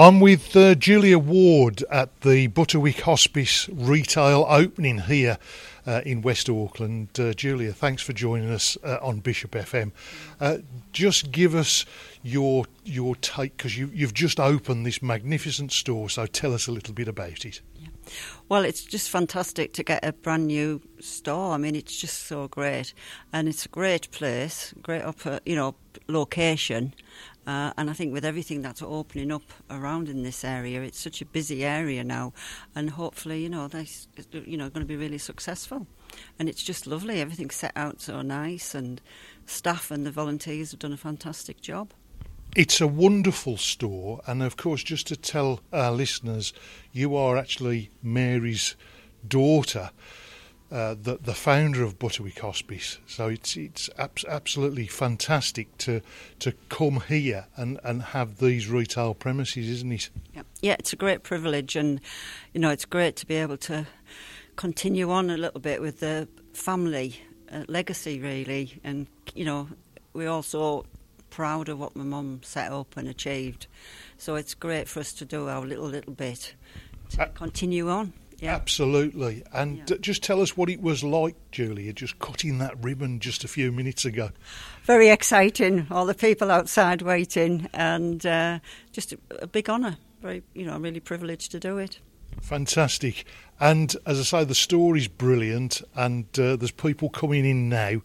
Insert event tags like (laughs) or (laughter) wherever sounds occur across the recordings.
I'm with uh, Julia Ward at the Butterwick Hospice retail opening here uh, in West Auckland. Uh, Julia, thanks for joining us uh, on Bishop FM. Uh, just give us your your take because you, you've just opened this magnificent store. So tell us a little bit about it. Yeah. Well, it's just fantastic to get a brand new store. I mean, it's just so great, and it's a great place, great you know, location. Uh, and I think with everything that's opening up around in this area, it's such a busy area now, and hopefully, you know, that's you know going to be really successful. And it's just lovely. Everything's set out so nice, and staff and the volunteers have done a fantastic job. It's a wonderful store, and of course, just to tell our listeners, you are actually Mary's daughter uh, the the founder of Butterwick Hospice. So it's it's abs- absolutely fantastic to to come here and, and have these retail premises, isn't it? Yeah. yeah, it's a great privilege, and you know it's great to be able to continue on a little bit with the family uh, legacy, really, and you know we're also proud of what my mum set up and achieved. So it's great for us to do our little little bit to uh, continue on. Yeah. Absolutely. And yeah. just tell us what it was like, Julia, just cutting that ribbon just a few minutes ago. Very exciting. All the people outside waiting, and uh, just a, a big honour. Very, you know, I'm really privileged to do it. Fantastic. And as I say, the story's brilliant, and uh, there's people coming in now.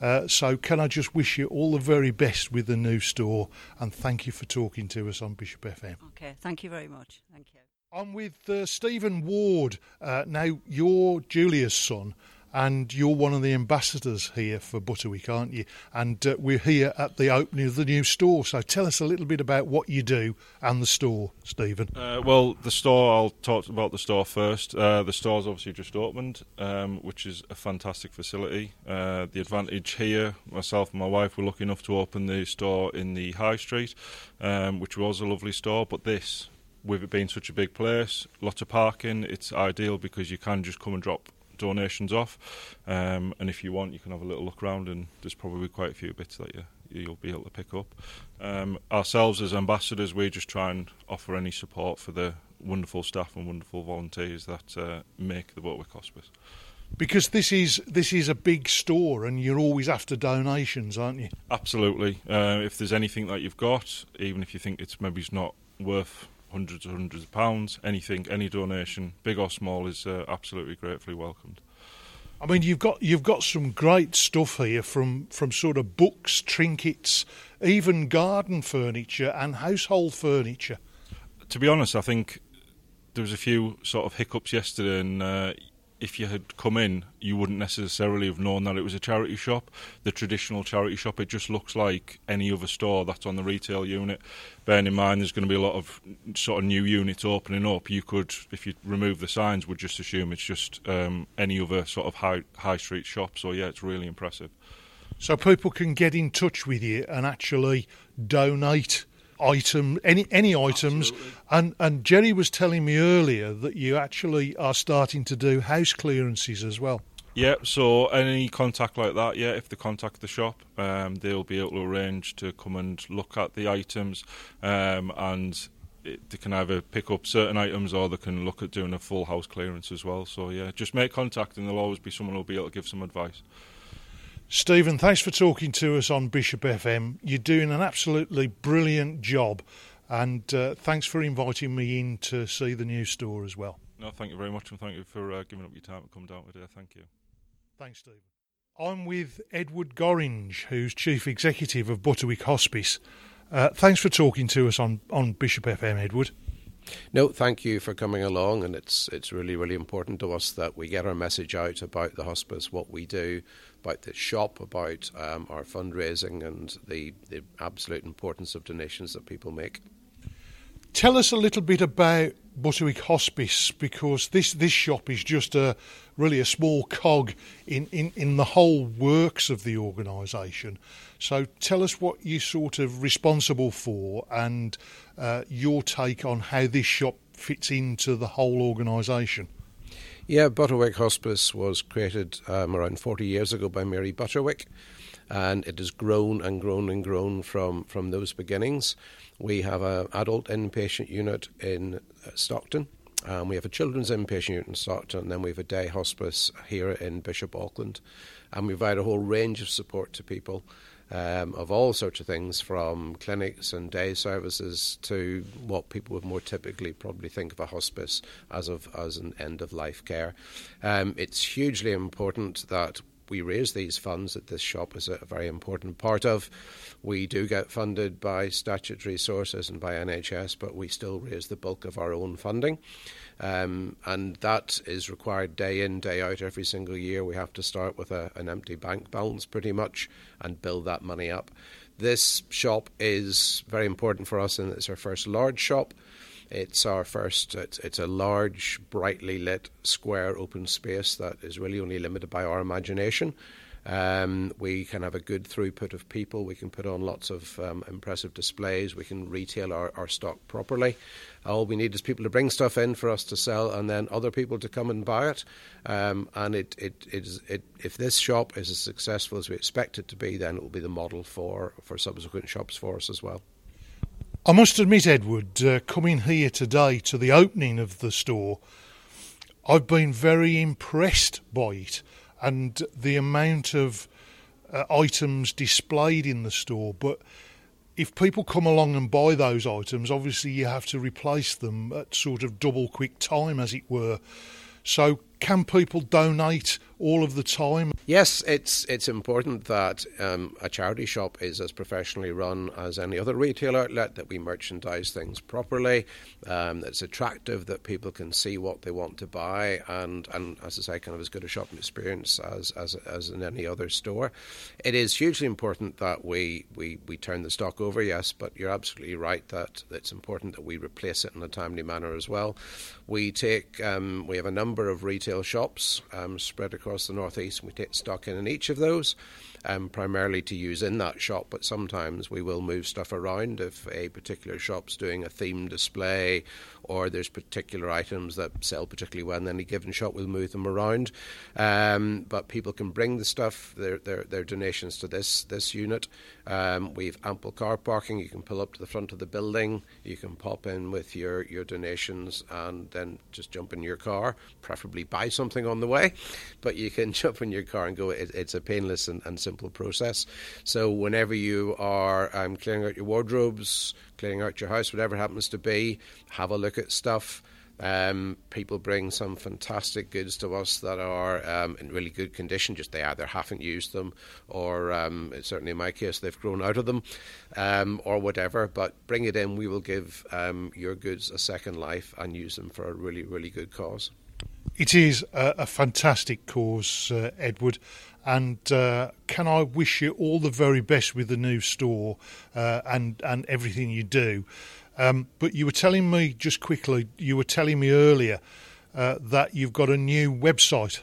Uh, so, can I just wish you all the very best with the new store and thank you for talking to us on Bishop FM. Okay, thank you very much. Thank you. I'm with uh, Stephen Ward. Uh, now, you're Julia's son, and you're one of the ambassadors here for Butterwick, aren't you? And uh, we're here at the opening of the new store. So tell us a little bit about what you do and the store, Stephen. Uh, well, the store, I'll talk about the store first. Uh, the store's obviously just opened, um, which is a fantastic facility. Uh, the advantage here, myself and my wife were lucky enough to open the store in the High Street, um, which was a lovely store, but this with it being such a big place, lots of parking, it's ideal because you can just come and drop donations off. Um, and if you want, you can have a little look around, and there's probably quite a few bits that you you'll be able to pick up. Um, ourselves as ambassadors, we just try and offer any support for the wonderful staff and wonderful volunteers that uh, make the Butterwick Hospice. Because this is this is a big store, and you're always after donations, aren't you? Absolutely. Uh, if there's anything that you've got, even if you think it's maybe it's not worth hundreds and hundreds of pounds. Anything, any donation, big or small, is uh, absolutely gratefully welcomed. I mean, you've got you've got some great stuff here from from sort of books, trinkets, even garden furniture and household furniture. To be honest, I think there was a few sort of hiccups yesterday, and uh, if you had come in, you wouldn't necessarily have known that it was a charity shop. The traditional charity shop, it just looks like any other store that's on the retail unit. Bearing in mind, there's going to be a lot of sort of new units opening up. You could, if you remove the signs, would just assume it's just um, any other sort of high high street shop. So yeah, it's really impressive. So people can get in touch with you and actually donate item, any any items. Absolutely. And and Jerry was telling me earlier that you actually are starting to do house clearances as well. Yeah, so any contact like that, yeah, if they contact the shop, um, they'll be able to arrange to come and look at the items, um, and it, they can either pick up certain items or they can look at doing a full house clearance as well. So yeah, just make contact, and there'll always be someone who'll be able to give some advice. Stephen, thanks for talking to us on Bishop FM. You're doing an absolutely brilliant job, and uh, thanks for inviting me in to see the new store as well. No, thank you very much, and thank you for uh, giving up your time to come down today. Thank you. Thanks, Stephen. I'm with Edward Gorringe, who's Chief Executive of Butterwick Hospice. Uh, thanks for talking to us on, on Bishop FM, Edward. No, thank you for coming along, and it's it's really really important to us that we get our message out about the hospice, what we do, about the shop, about um, our fundraising, and the the absolute importance of donations that people make. Tell us a little bit about Butterwick Hospice because this, this shop is just a really a small cog in, in, in the whole works of the organisation. So tell us what you're sort of responsible for and uh, your take on how this shop fits into the whole organisation. Yeah, Butterwick Hospice was created um, around 40 years ago by Mary Butterwick. and it has grown and grown and grown from, from those beginnings. We have an adult inpatient unit in uh, Stockton. Um, we have a children's inpatient unit in Stockton, and then we have a day hospice here in Bishop Auckland. And we provide a whole range of support to people um, of all sorts of things, from clinics and day services to what people would more typically probably think of a hospice as of as an end of life care. Um, it's hugely important that we raise these funds that this shop is a very important part of. We do get funded by statutory sources and by NHS, but we still raise the bulk of our own funding. Um, and that is required day in, day out, every single year. We have to start with a, an empty bank balance pretty much and build that money up. This shop is very important for us, and it's our first large shop. It's our first, it's, it's, a large, brightly lit, square, open space that is really only limited by our imagination. Um, we can have a good throughput of people. We can put on lots of um, impressive displays. We can retail our, our stock properly. All we need is people to bring stuff in for us to sell, and then other people to come and buy it. Um, and it, it, it is, it, if this shop is as successful as we expect it to be, then it will be the model for, for subsequent shops for us as well. I must admit, Edward, uh, coming here today to the opening of the store, I've been very impressed by it and the amount of uh, items displayed in the store. But if people come along and buy those items, obviously you have to replace them at sort of double quick time, as it were. So, can people donate all of the time? Yes, it's it's important that um, a charity shop is as professionally run as any other retail outlet. That we merchandise things properly. Um, it's attractive that people can see what they want to buy, and, and as I say, kind of as good a shopping experience as as as in any other store. It is hugely important that we we we turn the stock over. Yes, but you're absolutely right that it's important that we replace it in a timely manner as well. We take um, we have a number of retail shops um, spread across the northeast, and we take stock in in each of those, um, primarily to use in that shop. But sometimes we will move stuff around if a particular shop's doing a theme display or there's particular items that sell particularly well in any given shop, we'll move them around. Um, but people can bring the stuff, their, their, their donations to this this unit. Um, we've ample car parking. You can pull up to the front of the building. You can pop in with your, your donations and then just jump in your car, preferably buy something on the way. But you can (laughs) jump in your car and go. It, it's a painless and, and, simple process. So whenever you are um, clearing out your wardrobes, clearing out your house, whatever happens to be, have a look at stuff. Um, people bring some fantastic goods to us that are um, in really good condition. Just they either haven't used them, or um, certainly in my case, they've grown out of them, um, or whatever. But bring it in. We will give um, your goods a second life and use them for a really, really good cause. It is a, a fantastic cause, uh, Edward. And uh, can I wish you all the very best with the new store uh, and and everything you do. Um, but you were telling me just quickly, you were telling me earlier uh, that you've got a new website.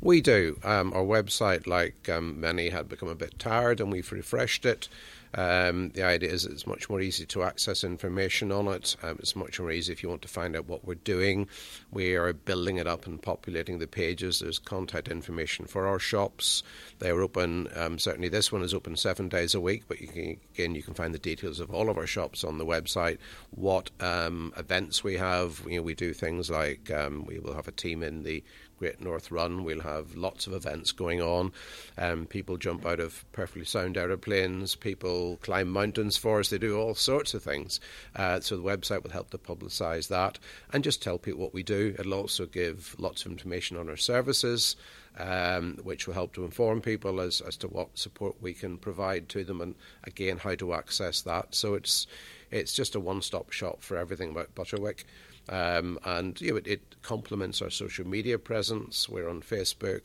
We do. Um, our website, like um, many, had become a bit tired, and we've refreshed it. Um, the idea is it's much more easy to access information on it. Um, it's much more easy if you want to find out what we're doing. We are building it up and populating the pages. There's contact information for our shops. They're open. Um, certainly, this one is open seven days a week. But you can, again, you can find the details of all of our shops on the website. What um, events we have. You know, we do things like um, we will have a team in the Great North Run. We'll have lots of events going on. Um, people jump out of perfectly sound aeroplanes. People climb mountains for us. They do all sorts of things. Uh, so the website will help to publicise that and just tell people what we do. It'll also give lots of information on our services. Um, which will help to inform people as, as to what support we can provide to them and again how to access that. So it's it's just a one stop shop for everything about Butterwick. Um, and you know, it, it, complements our social media presence. We're on Facebook,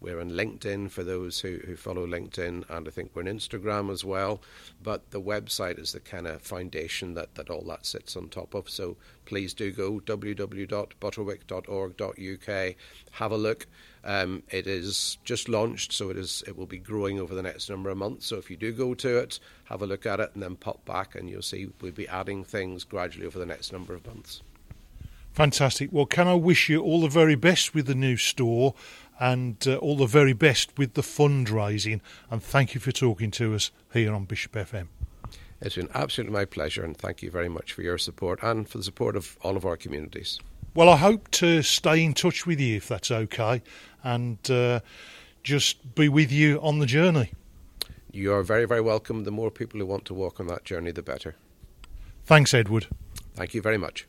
we're on LinkedIn for those who, who follow LinkedIn, and I think we're on Instagram as well. But the website is the kind of foundation that, that all that sits on top of. So please do go www.butterwick.org.uk, have a look. Um, it is just launched, so it is it will be growing over the next number of months. So if you do go to it, have a look at it, and then pop back, and you'll see we'll be adding things gradually over the next number of months. Fantastic. Well, can I wish you all the very best with the new store and uh, all the very best with the fundraising. And thank you for talking to us here on Bishop FM. It's been absolutely my pleasure, and thank you very much for your support and for the support of all of our communities. Well, I hope to stay in touch with you if that's okay, and uh, just be with you on the journey. You are very, very welcome. The more people who want to walk on that journey, the better. Thanks, Edward. Thank you very much.